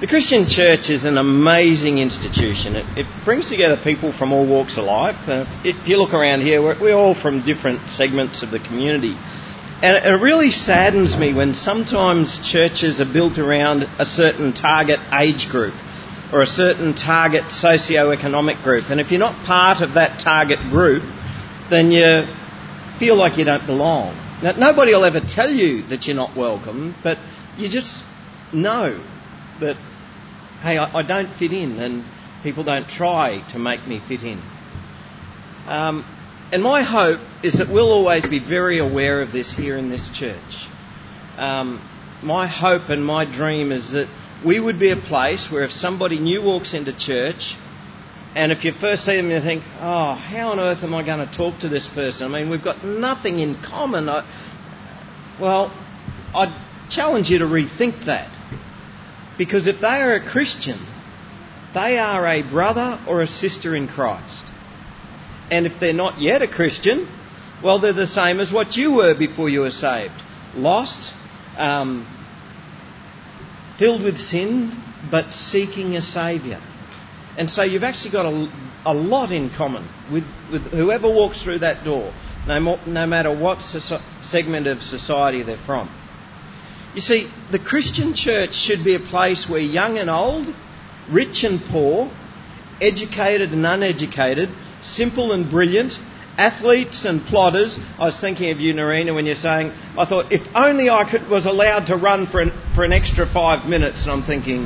The Christian church is an amazing institution. It, it brings together people from all walks of life. Uh, if you look around here, we're, we're, all from different segments of the community. And it, it really saddens me when sometimes churches are built around a certain target age group or a certain target socio-economic group. And if you're not part of that target group, then you feel like you don't belong. Now, nobody will ever tell you that you're not welcome, but you just know that hey, I, I don't fit in, and people don't try to make me fit in. Um, and my hope is that we'll always be very aware of this here in this church. Um, my hope and my dream is that we would be a place where if somebody new walks into church, and if you first see them, you think, oh, how on earth am I going to talk to this person? I mean, we've got nothing in common. I, well, I challenge you to rethink that. Because if they are a Christian, they are a brother or a sister in Christ. And if they're not yet a Christian, well, they're the same as what you were before you were saved lost, um, filled with sin, but seeking a Saviour. And so you've actually got a, a lot in common with, with whoever walks through that door, no, more, no matter what so- segment of society they're from. You see, the Christian church should be a place where young and old, rich and poor, educated and uneducated, simple and brilliant, athletes and plodders. I was thinking of you, Narina, when you're saying, I thought, if only I could, was allowed to run for an, for an extra five minutes. And I'm thinking,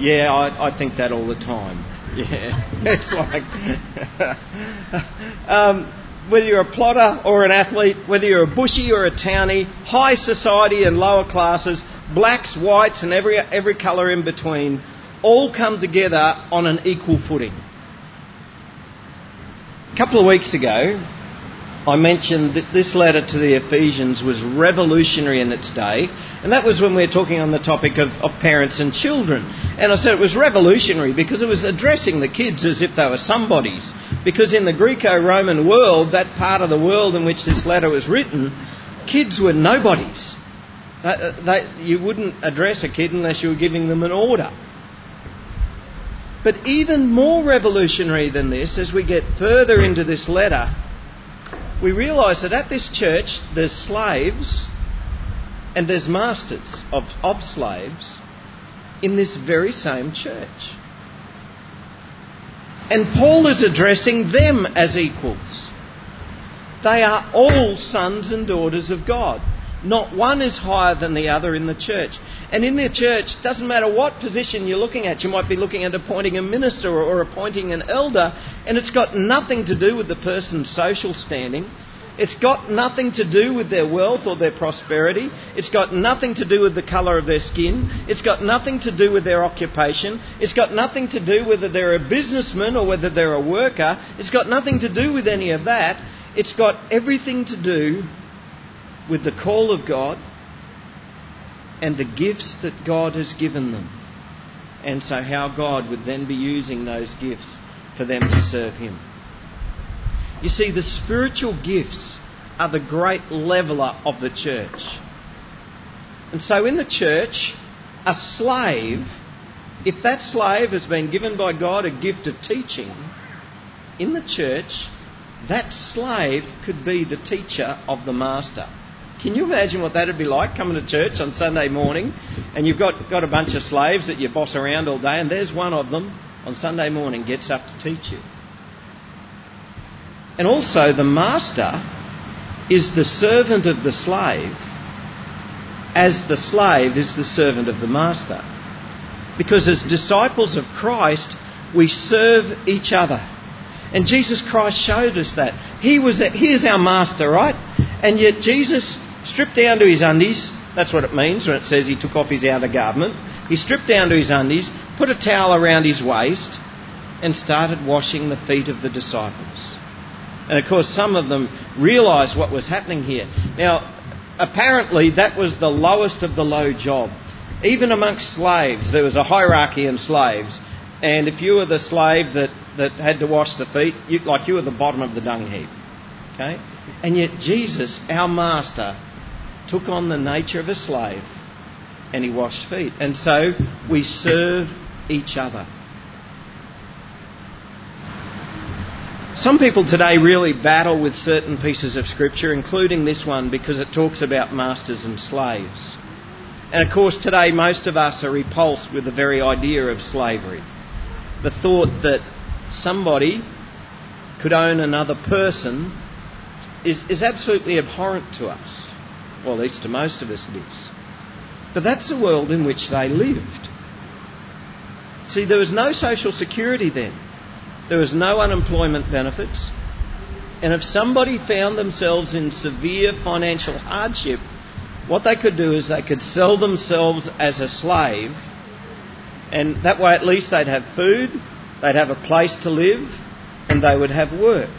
yeah, I, I think that all the time. Yeah, it's like. um, whether you're a plotter or an athlete, whether you're a bushy or a townie, high society and lower classes, blacks, whites, and every, every colour in between, all come together on an equal footing. A couple of weeks ago, I mentioned that this letter to the Ephesians was revolutionary in its day, and that was when we were talking on the topic of, of, parents and children. And I said it was revolutionary because it was addressing the kids as if they were somebodies. Because in the Greco Roman world, that part of the world in which this letter was written, kids were nobodies. They, they, you wouldn't address a kid unless you were giving them an order. But even more revolutionary than this, as we get further into this letter, we realise that at this church there's slaves and there's masters of, of slaves in this very same church. And Paul is addressing them as equals. They are all sons and daughters of God. Not one is higher than the other in the church. And in the church, doesn't matter what position you're looking at, you might be looking at appointing a minister or appointing an elder, and it's got nothing to do with the person's social standing. It's got nothing to do with their wealth or their prosperity. It's got nothing to do with the colour of their skin. It's got nothing to do with their occupation. It's got nothing to do whether they're a businessman or whether they're a worker. It's got nothing to do with any of that. It's got everything to do with the call of God and the gifts that God has given them. And so, how God would then be using those gifts for them to serve Him. You see, the spiritual gifts are the great leveller of the church. And so, in the church, a slave, if that slave has been given by God a gift of teaching, in the church, that slave could be the teacher of the master. Can you imagine what that'd be like coming to church on Sunday morning and you've got, got a bunch of slaves that you boss around all day and there's one of them on Sunday morning gets up to teach you? And also, the master is the servant of the slave as the slave is the servant of the master. Because as disciples of Christ, we serve each other. And Jesus Christ showed us that. He was a, he is our master, right? And yet Jesus stripped down to his undies. That's what it means when it says he took off his outer garment. He stripped down to his undies, put a towel around his waist, and started washing the feet of the disciples. And of course, some of them realised what was happening here. Now, apparently, that was the lowest of the low job. Even amongst slaves, there was a hierarchy in slaves. And if you were the slave that, that had to wash the feet, you, like you were the bottom of the dung heap. Okay? And yet, Jesus, our Master, took on the nature of a slave and he washed feet. And so we serve each other. Some people today really battle with certain pieces of scripture, including this one, because it talks about masters and slaves. And of course, today most of us are repulsed with the very idea of slavery. The thought that somebody could own another person is, is absolutely abhorrent to us. Well, at least to most of us it is. But that's the world in which they lived. See, there was no social security then. There was no unemployment benefits. And if somebody found themselves in severe financial hardship, what they could do is they could sell themselves as a slave, and that way at least they'd have food, they'd have a place to live, and they would have work.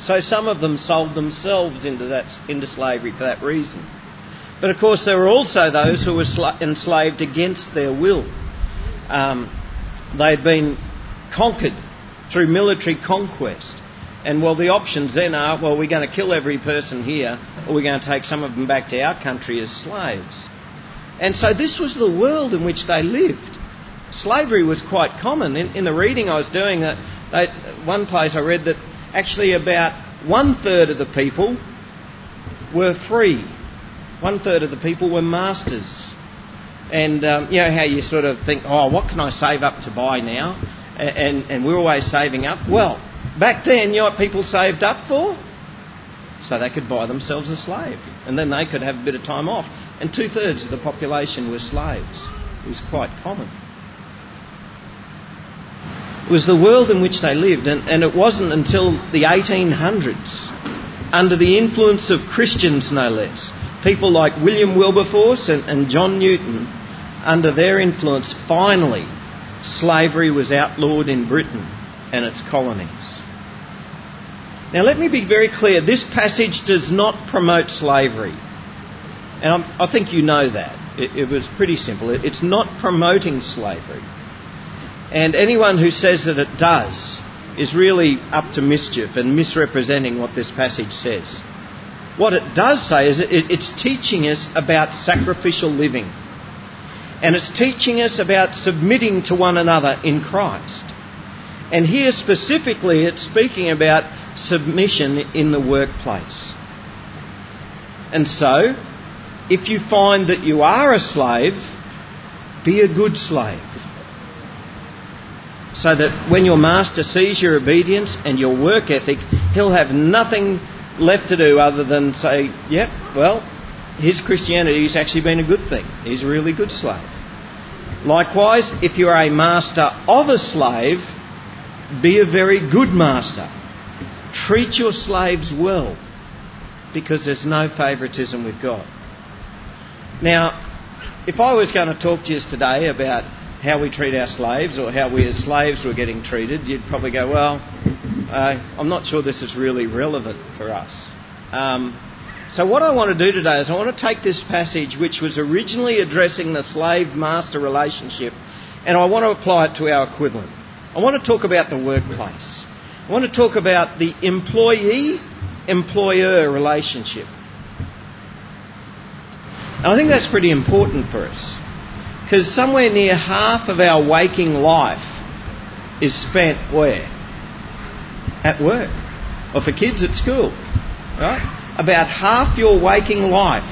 So some of them sold themselves into, that, into slavery for that reason. But of course, there were also those who were enslaved against their will. Um, they'd been conquered through military conquest. And well, the options then are well, we're going to kill every person here, or we're going to take some of them back to our country as slaves. And so this was the world in which they lived. Slavery was quite common. In, in the reading I was doing, uh, one place I read that actually about one third of the people were free. One third of the people were masters. And um, you know how you sort of think, oh, what can I save up to buy now? And, and we're always saving up. Well, back then, you know what people saved up for? So they could buy themselves a slave. And then they could have a bit of time off. And two thirds of the population were slaves. It was quite common. Was the world in which they lived, and, and it wasn't until the 1800s, under the influence of Christians no less, people like William Wilberforce and, and John Newton, under their influence, finally slavery was outlawed in Britain and its colonies. Now, let me be very clear this passage does not promote slavery. And I'm, i think you know that. It, it was pretty simple. It, it's not promoting slavery. And anyone who says that it does is really up to mischief and misrepresenting what this passage says. What it does say is it, it's teaching us about sacrificial living. And it's teaching us about submitting to one another in Christ. And here specifically, it's speaking about submission in the workplace. And so, if you find that you are a slave, be a good slave so that when your master sees your obedience and your work ethic, he'll have nothing left to do other than say, yep, well, his Christianity has actually been a good thing. He's a really good slave. Likewise, if you are a master of a slave, be a very good master. Treat your slaves well because there's no favouritism with God. Now, if I was going to talk to you today about how we treat our slaves or how we as slaves were getting treated, you'd probably go, well, uh, I'm not sure this is really relevant for us. Um, so, what I want to do today is I want to take this passage, which was originally addressing the slave master relationship, and I want to apply it to our equivalent. I want to talk about the workplace. I want to talk about the employee employer relationship. And I think that's pretty important for us. Because somewhere near half of our waking life is spent where? At work. Or for kids at school. Right? About half your waking life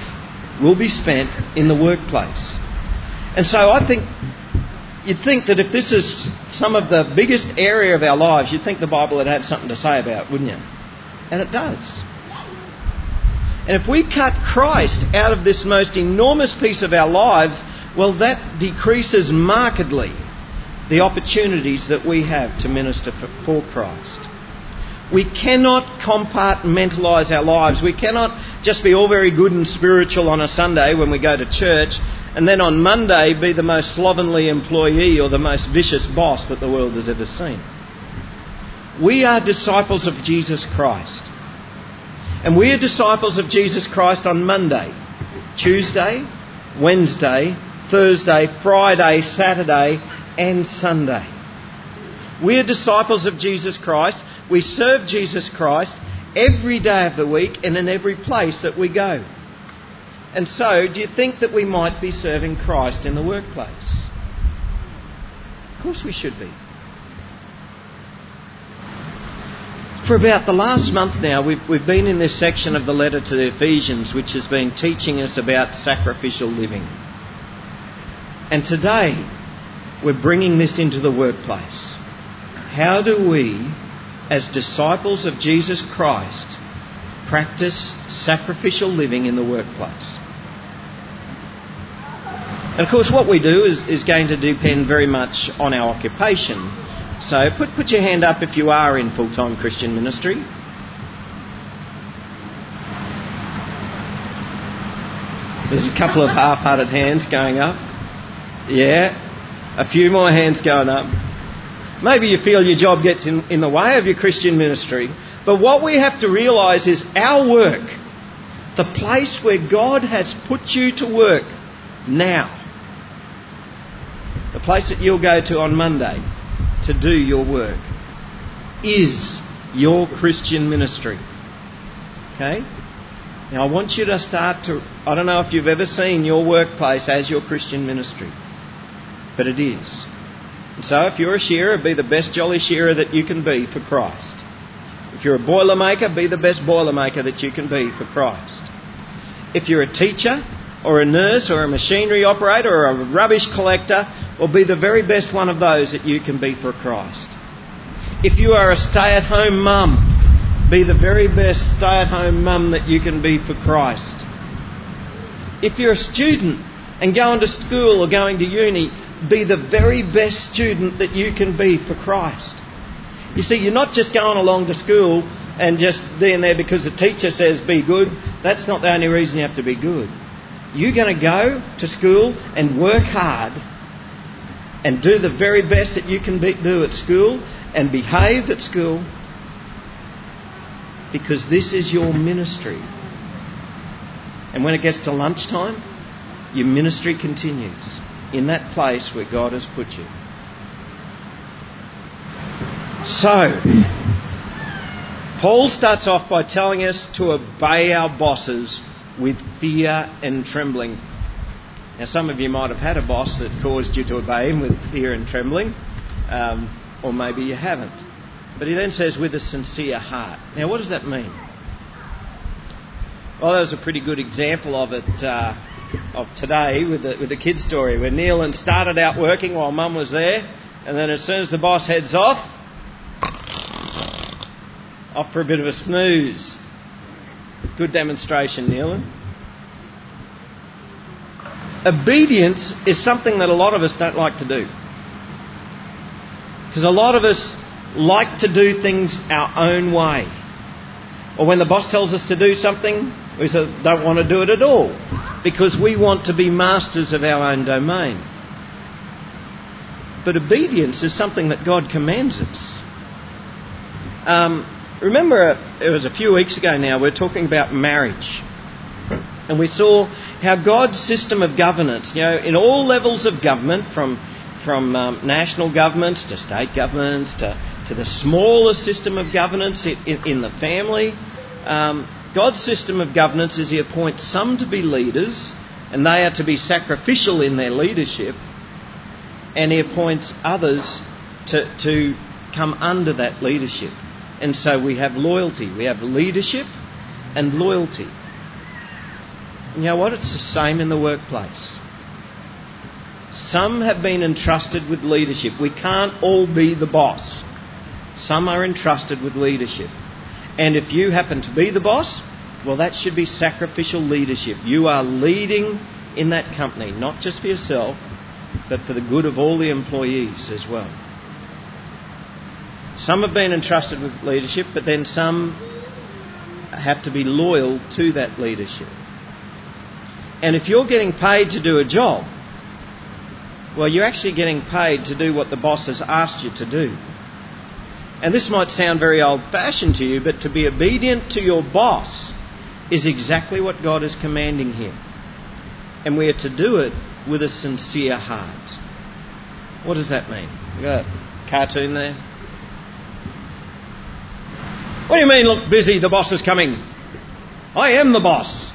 will be spent in the workplace. And so I think you'd think that if this is some of the biggest area of our lives, you'd think the Bible would have something to say about, it, wouldn't you? And it does. And if we cut Christ out of this most enormous piece of our lives, well, that decreases markedly the opportunities that we have to minister for Christ. We cannot compartmentalise our lives. We cannot just be all very good and spiritual on a Sunday when we go to church and then on Monday be the most slovenly employee or the most vicious boss that the world has ever seen. We are disciples of Jesus Christ. And we are disciples of Jesus Christ on Monday, Tuesday, Wednesday, Thursday, Friday, Saturday, and Sunday. We are disciples of Jesus Christ. We serve Jesus Christ every day of the week and in every place that we go. And so, do you think that we might be serving Christ in the workplace? Of course we should be. For about the last month now, we've, we've been in this section of the letter to the Ephesians, which has been teaching us about sacrificial living. And today, we're bringing this into the workplace. How do we, as disciples of Jesus Christ, practice sacrificial living in the workplace? And of course, what we do is, is going to depend very much on our occupation. So put, put your hand up if you are in full time Christian ministry. There's a couple of half hearted hands going up. Yeah. A few more hands going up. Maybe you feel your job gets in, in the way of your Christian ministry. But what we have to realise is our work, the place where God has put you to work now, the place that you'll go to on Monday to do your work, is your Christian ministry. Okay? Now, I want you to start to. I don't know if you've ever seen your workplace as your Christian ministry, but it is. And so, if you're a shearer, be the best jolly shearer that you can be for Christ. If you're a boilermaker, be the best boilermaker that you can be for Christ. If you're a teacher, or a nurse, or a machinery operator, or a rubbish collector, or be the very best one of those that you can be for Christ. If you are a stay at home mum, be the very best stay at home mum that you can be for Christ. If you're a student and going to school or going to uni, be the very best student that you can be for Christ. You see, you're not just going along to school and just being there because the teacher says be good. That's not the only reason you have to be good. You're going to go to school and work hard and do the very best that you can be, do at school and behave at school because this is your ministry. And when it gets to lunchtime, your ministry continues in that place where God has put you. So, Paul starts off by telling us to obey our bosses with fear and trembling. Now, some of you might have had a boss that caused you to obey him with fear and trembling, um, or maybe you haven't. But he then says, with a sincere heart. Now, what does that mean? Well, that was a pretty good example of it uh, of today with the, with the kid story, where Neil and started out working while Mum was there, and then as soon as the boss heads off, off for a bit of a snooze. Good demonstration, Neil. Obedience is something that a lot of us don't like to do. Because a lot of us like to do things our own way. Or when the boss tells us to do something, we don't want to do it at all because we want to be masters of our own domain. But obedience is something that God commands us. Um, remember, it was a few weeks ago now, we are talking about marriage. And we saw how God's system of governance, you know, in all levels of government, from, from um, national governments to state governments to to the smaller system of governance in, in the family. Um, God's system of governance is He appoints some to be leaders, and they are to be sacrificial in their leadership, and He appoints others to, to come under that leadership. And so we have loyalty. We have leadership and loyalty. And you know what? It's the same in the workplace. Some have been entrusted with leadership. We can't all be the boss. Some are entrusted with leadership. And if you happen to be the boss, well, that should be sacrificial leadership. You are leading in that company, not just for yourself, but for the good of all the employees as well. Some have been entrusted with leadership, but then some have to be loyal to that leadership. And if you're getting paid to do a job, well, you're actually getting paid to do what the boss has asked you to do. And this might sound very old fashioned to you, but to be obedient to your boss is exactly what God is commanding here. And we are to do it with a sincere heart. What does that mean? You got a cartoon there? What do you mean, look busy, the boss is coming? I am the boss.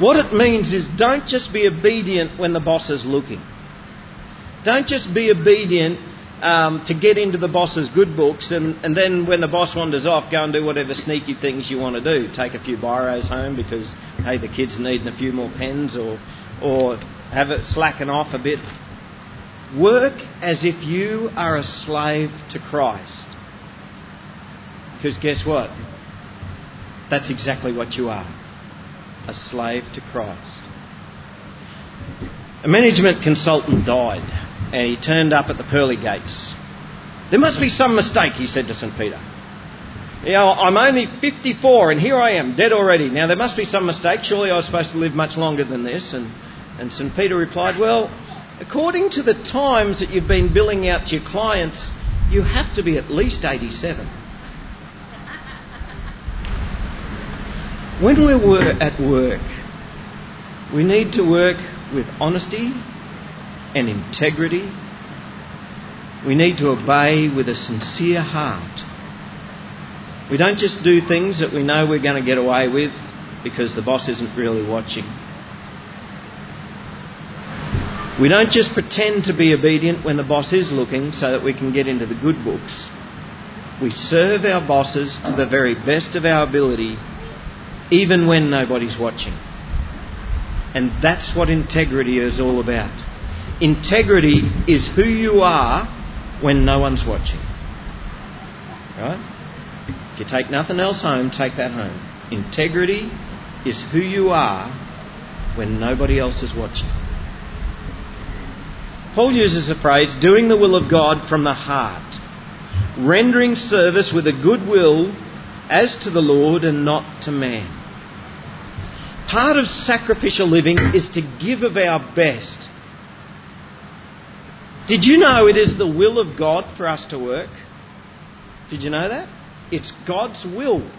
What it means is don't just be obedient when the boss is looking. Don't just be obedient um, to get into the boss's good books and, and then when the boss wanders off, go and do whatever sneaky things you want to do. Take a few biros home because, hey, the kid's needing a few more pens or, or have it slacken off a bit. Work as if you are a slave to Christ. Because guess what? That's exactly what you are a slave to Christ. A management consultant died and he turned up at the pearly gates. There must be some mistake, he said to St. Peter. You know, I'm only 54 and here I am, dead already. Now there must be some mistake. Surely I was supposed to live much longer than this. And, and St. Peter replied, Well, according to the times that you've been billing out to your clients, you have to be at least 87. When we're at work, we need to work with honesty and integrity. We need to obey with a sincere heart. We don't just do things that we know we're going to get away with because the boss isn't really watching. We don't just pretend to be obedient when the boss is looking so that we can get into the good books. We serve our bosses to the very best of our ability even when nobody's watching. And that's what integrity is all about. Integrity is who you are when no one's watching. Right? If you take nothing else home, take that home. Integrity is who you are when nobody else is watching. Paul uses the phrase doing the will of God from the heart, rendering service with a good will as to the Lord and not to man. Part of sacrificial living is to give of our best. Did you know it is the will of God for us to work? Did you know that? It's God's will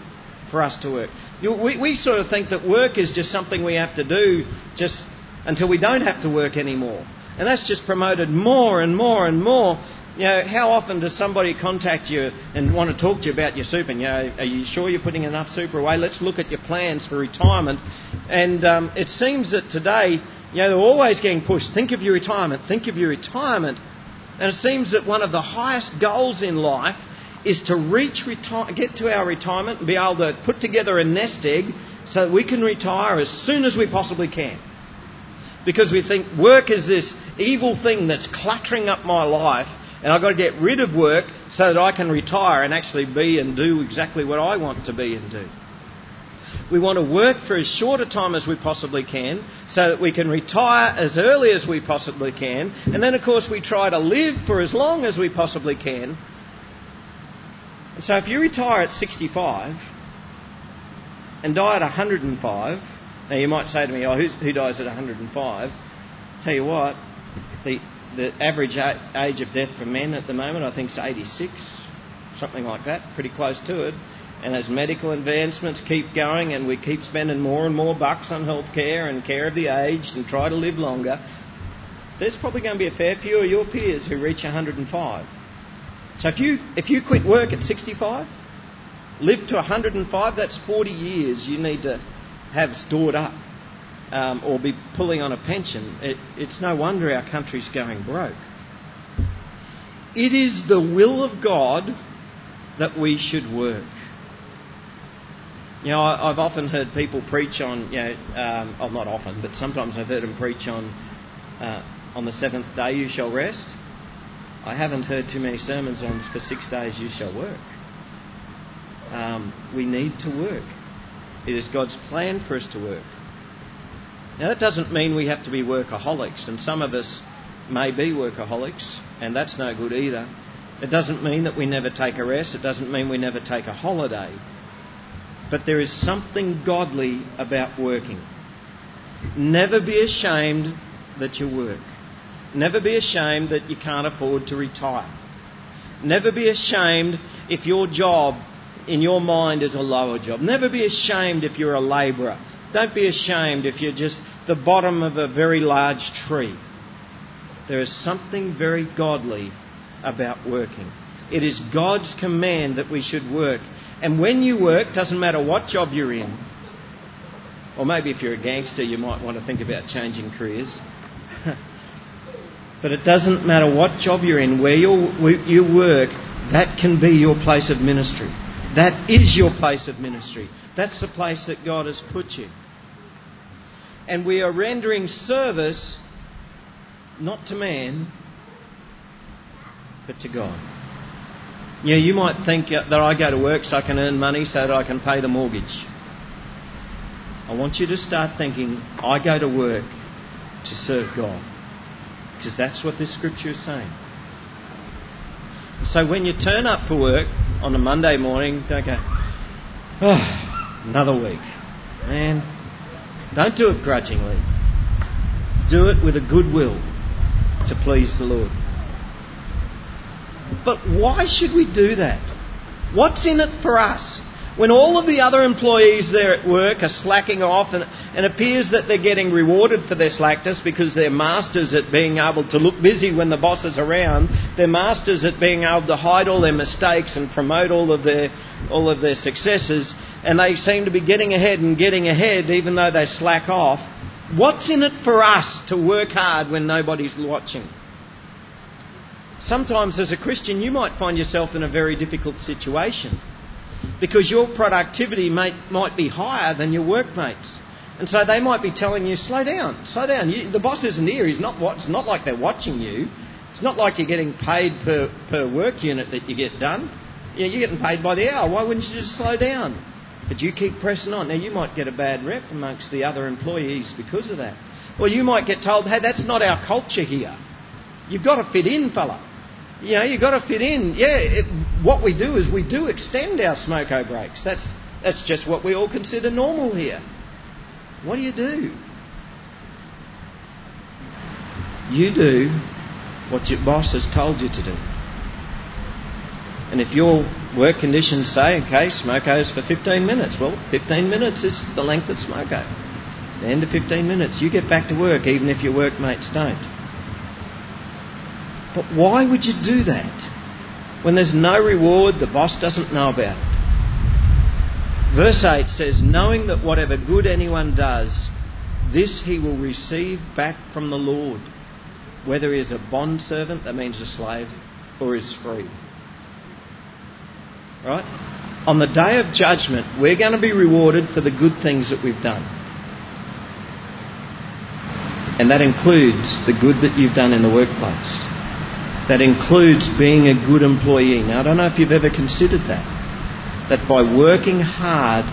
for us to work. We, we sort of think that work is just something we have to do just until we don't have to work anymore. And that's just promoted more and more and more you know, how often does somebody contact you and want to talk to you about your super? You know, are you sure you're putting enough super away? Let's look at your plans for retirement. And um, it seems that today, you know, they're always getting pushed. Think of your retirement. Think of your retirement. And it seems that one of the highest goals in life is to reach reti- get to our retirement and be able to put together a nest egg so that we can retire as soon as we possibly can. Because we think work is this evil thing that's cluttering up my life and I've got to get rid of work so that I can retire and actually be and do exactly what I want to be and do. We want to work for as short a time as we possibly can so that we can retire as early as we possibly can. And then, of course, we try to live for as long as we possibly can. So, if you retire at 65 and die at 105, now you might say to me, oh, who dies at 105? Tell you what, the the average age of death for men at the moment, I think, is 86, something like that, pretty close to it. And as medical advancements keep going and we keep spending more and more bucks on health care and care of the aged and try to live longer, there's probably going to be a fair few of your peers who reach 105. So if you, if you quit work at 65, live to 105, that's 40 years you need to have stored up um, or be pulling on a pension, it, it's no wonder our country's going broke. It is the will of God that we should work. You know, I, have often heard people preach on, you know, um, well, not often, but sometimes I've heard them preach on, uh, on the seventh day you shall rest. I haven't heard too many sermons on for six days you shall work. Um, we need to work. It is God's plan for us to work. Now, that doesn't mean we have to be workaholics, and some of us may be workaholics, and that's no good either. It doesn't mean that we never take a rest, it doesn't mean we never take a holiday. But there is something godly about working. Never be ashamed that you work. Never be ashamed that you can't afford to retire. Never be ashamed if your job in your mind is a lower job. Never be ashamed if you're a labourer. Don't be ashamed if you're just the bottom of a very large tree. There is something very godly about working. It is God's command that we should work. And when you work, doesn't matter what job you're in, Or maybe if you're a gangster, you might want to think about changing careers. but it doesn't matter what job you're in, where you work, that can be your place of ministry. That is your place of ministry. That's the place that God has put you. And we are rendering service not to man, but to God. Yeah, you might think uh, that I go to work so I can earn money so that I can pay the mortgage. I want you to start thinking, I go to work to serve God. Because that's what this scripture is saying. So when you turn up for work on a Monday morning, don't go, oh, another week. Man, don't do it grudgingly. Do it with a good will to please the Lord. But why should we do that? What's in it for us? When all of the other employees there at work are slacking off and it appears that they're getting rewarded for their slackness because they're masters at being able to look busy when the boss is around, they're masters at being able to hide all their mistakes and promote all of their, all of their successes, and they seem to be getting ahead and getting ahead even though they slack off. What's in it for us to work hard when nobody's watching? Sometimes, as a Christian, you might find yourself in a very difficult situation because your productivity might, might be higher than your workmates. And so they might be telling you, slow down, slow down. You, the boss isn't here. He's not, it's not like they're watching you. It's not like you're getting paid per, per work unit that you get done. You're getting paid by the hour. Why wouldn't you just slow down? But you keep pressing on. Now, you might get a bad rep amongst the other employees because of that. Or you might get told, hey, that's not our culture here. You've got to fit in, fella. You know, you've got to fit in. Yeah, it, what we do is we do extend our smoko breaks. That's, that's just what we all consider normal here. What do you do? You do what your boss has told you to do. And if your work conditions say, okay, smoko for 15 minutes, well, 15 minutes is the length of smoko. The end of 15 minutes, you get back to work even if your workmates don't. But why would you do that? When there's no reward, the boss doesn't know about it. Verse 8 says, Knowing that whatever good anyone does, this he will receive back from the Lord, whether he is a bondservant, that means a slave, or is free. Right? On the day of judgment, we're going to be rewarded for the good things that we've done. And that includes the good that you've done in the workplace. That includes being a good employee. Now, I don't know if you've ever considered that. That by working hard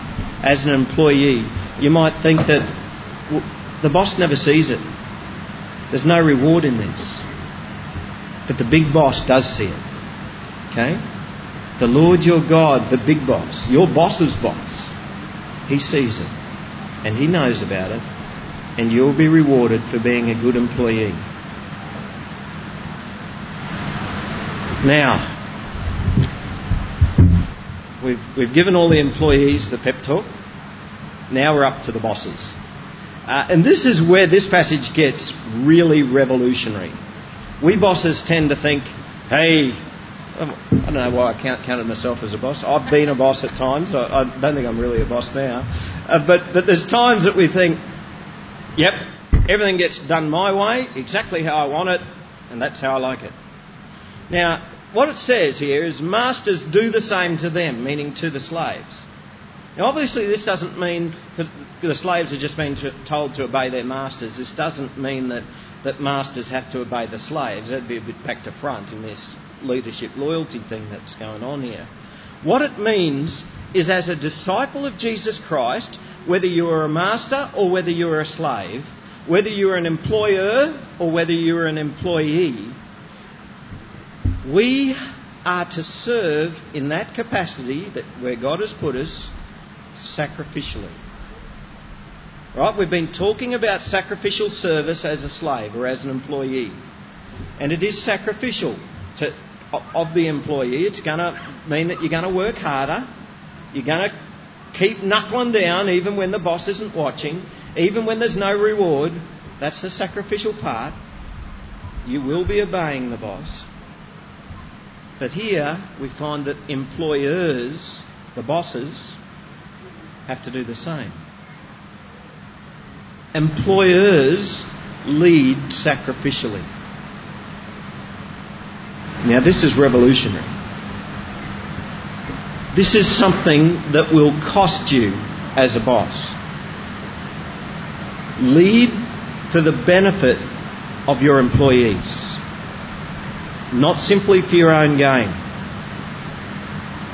as an employee, you might think that the boss never sees it. There's no reward in this. But the big boss does see it. Okay? The Lord your God, the big boss, your boss's boss, he sees it. And he knows about it. And you'll be rewarded for being a good employee. Now, we've, we've given all the employees the pep talk. Now we're up to the bosses. Uh, and this is where this passage gets really revolutionary. We bosses tend to think, hey, I don't know why I can't count, counted myself as a boss. I've been a boss at times. I, I don't think I'm really a boss now. Uh, but, but there's times that we think, yep, everything gets done my way, exactly how I want it, and that's how I like it. Now, what it says here is masters do the same to them, meaning to the slaves. Now, obviously, this doesn't mean because the slaves are just being told to obey their masters. This doesn't mean that, that masters have to obey the slaves. That'd be a bit back to front in this leadership loyalty thing that's going on here. What it means is, as a disciple of Jesus Christ, whether you are a master or whether you are a slave, whether you are an employer or whether you are an employee, we are to serve in that capacity that where God has put us sacrificially. Right? We've been talking about sacrificial service as a slave or as an employee. And it is sacrificial to, of the employee. It's going to mean that you're going to work harder. You're going to keep knuckling down even when the boss isn't watching, even when there's no reward. That's the sacrificial part. You will be obeying the boss. But here we find that employers, the bosses, have to do the same. employers lead sacrificially. Now, this is revolutionary. This is something that will cost you as a boss. Lead for the benefit of your employees, not simply for your own gain.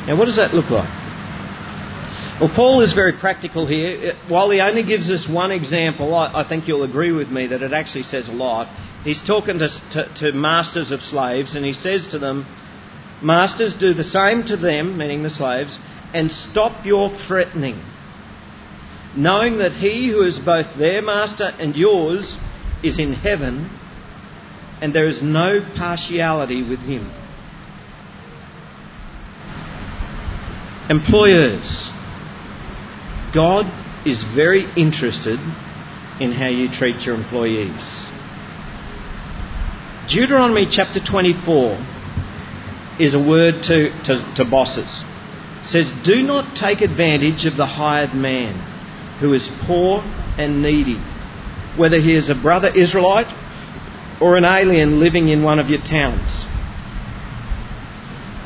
Now, what does that look like? Well, Paul is very practical here. While he only gives us one example, I, think you'll agree with me that it actually says a lot. He's talking to, to, to masters of slaves, and he says to them, Masters, do the same to them, meaning the slaves, and stop your threatening, knowing that he who is both their master and yours is in heaven, and there is no partiality with him. Employers, God is very interested in how you treat your employees. Deuteronomy chapter 24 is a word to, to, to bosses. It says, Do not take advantage of the hired man who is poor and needy, whether he is a brother Israelite or an alien living in one of your towns.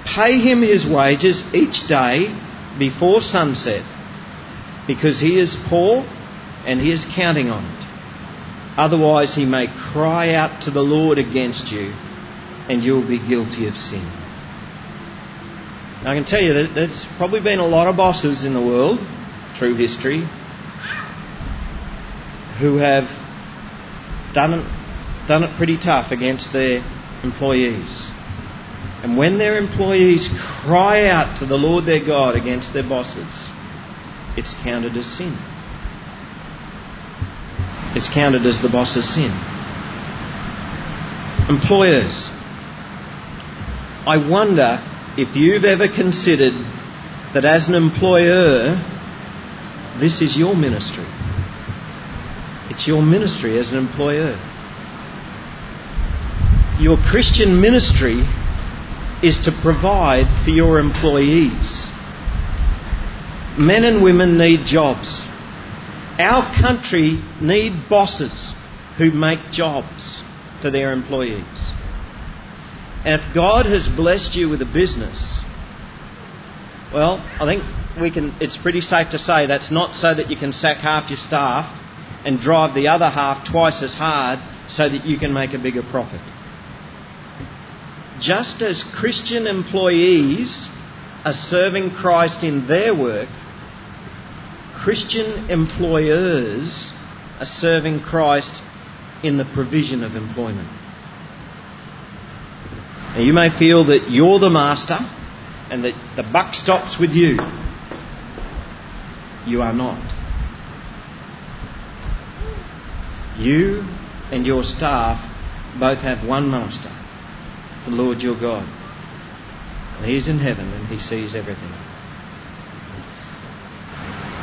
Pay him his wages each day before sunset, because he is poor and he is counting on it. Otherwise, he may cry out to the Lord against you, and you'll be guilty of sin. I can tell you that there's probably been a lot of bosses in the world through history who have done done it pretty tough against their employees. And when their employees cry out to the Lord their God against their bosses, it's counted as sin. It's counted as the boss's sin. Employers, I wonder if you've ever considered that as an employer, this is your ministry. It's your ministry as an employer. Your Christian ministry is to provide for your employees. Men and women need jobs. Our country need bosses who make jobs for their employees. And if God has blessed you with a business, well, I think we can it's pretty safe to say that's not so that you can sack half your staff and drive the other half twice as hard so that you can make a bigger profit. Just as Christian employees are serving Christ in their work, Christian employers are serving Christ in the provision of employment. Now, you may feel that you're the master and that the buck stops with you. You are not. You and your staff both have one master, the Lord your God. And He's in heaven and He sees everything.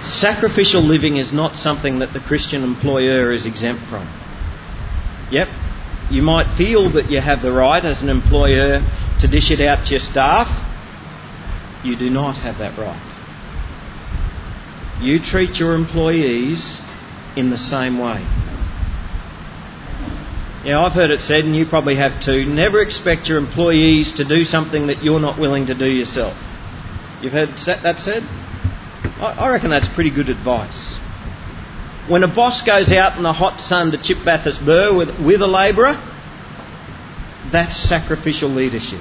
Sacrificial living is not something that the Christian employer is exempt from. Yep, you might feel that you have the right as an employer to dish it out to your staff. You do not have that right. You treat your employees in the same way. Now, I've heard it said, and you probably have too, never expect your employees to do something that you're not willing to do yourself. You've heard that said? I reckon that's pretty good advice. When a boss goes out in the hot sun to chip Bathurst Burr with, with a labourer, that's sacrificial leadership.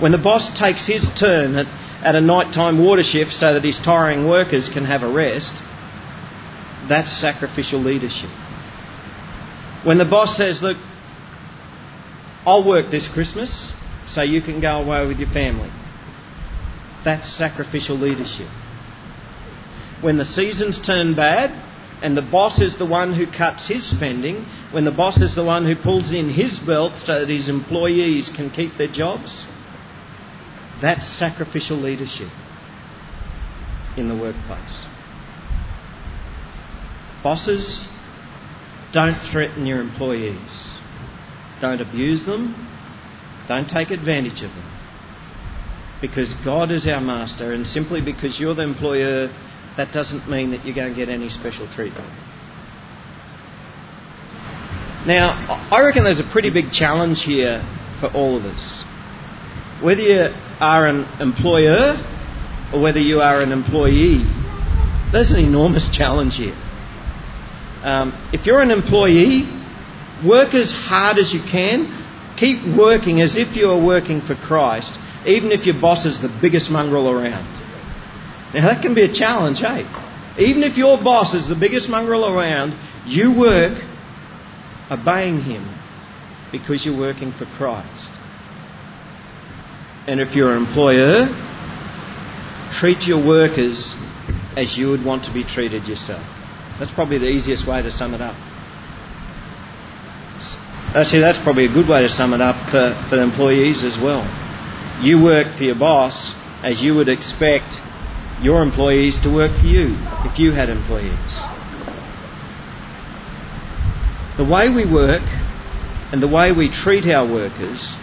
When the boss takes his turn at, at a nighttime water shift so that his tiring workers can have a rest, that's sacrificial leadership. When the boss says, Look, I'll work this Christmas so you can go away with your family, that's sacrificial leadership when the seasons turn bad and the boss is the one who cuts his spending, when the boss is the one who pulls in his belt so that his employees can keep their jobs, that's sacrificial leadership in the workplace. Bosses, don't threaten your employees. Don't abuse them. Don't take advantage of them. Because God is our master, and simply because you're the employer that doesn't mean that you're going to get any special treatment. Now, I reckon there's a pretty big challenge here for all of us. Whether you are an employer or whether you are an employee, there's an enormous challenge here. Um, if you're an employee, work as hard as you can. Keep working as if you are working for Christ, even if your boss is the biggest mongrel around. Now, that can be a challenge, hey? Even if your boss is the biggest mongrel around, you work obeying him because you're working for Christ. And if you're an employer, treat your workers as you would want to be treated yourself. That's probably the easiest way to sum it up. Uh, Actually, that's probably a good way to sum it up for, for the employees as well. You work for your boss as you would expect your employees to work for you if you had employees. The way we work and the way we treat our workers,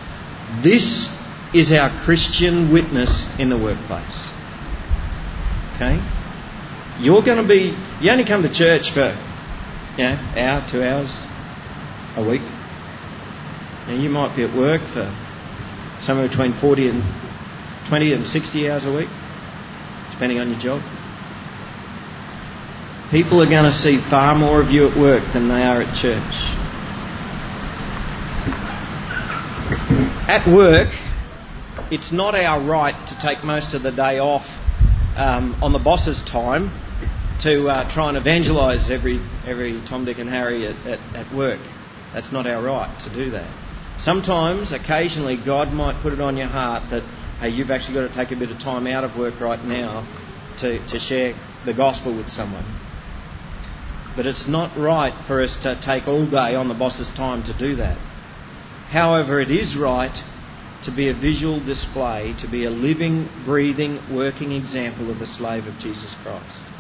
this is our Christian witness in the workplace. Okay? You're going to be, you only come to church for, you know, hour, two hours a week. Now you might be at work for somewhere between 40 and 20 and 60 hours a week, depending on your job. People are going to see far more of you at work than they are at church. At work, it's not our right to take most of the day off um, on the boss's time to uh, try and evangelise every, every Tom, Dick, and Harry at, at, at work. That's not our right to do that. Sometimes, occasionally, God might put it on your heart that, hey, you've actually got to take a bit of time out of work right now to, to share the gospel with someone. But it's not right for us to take all day on the boss's time to do that. However, it is right to be a visual display, to be a living, breathing, working example of the slave of Jesus Christ.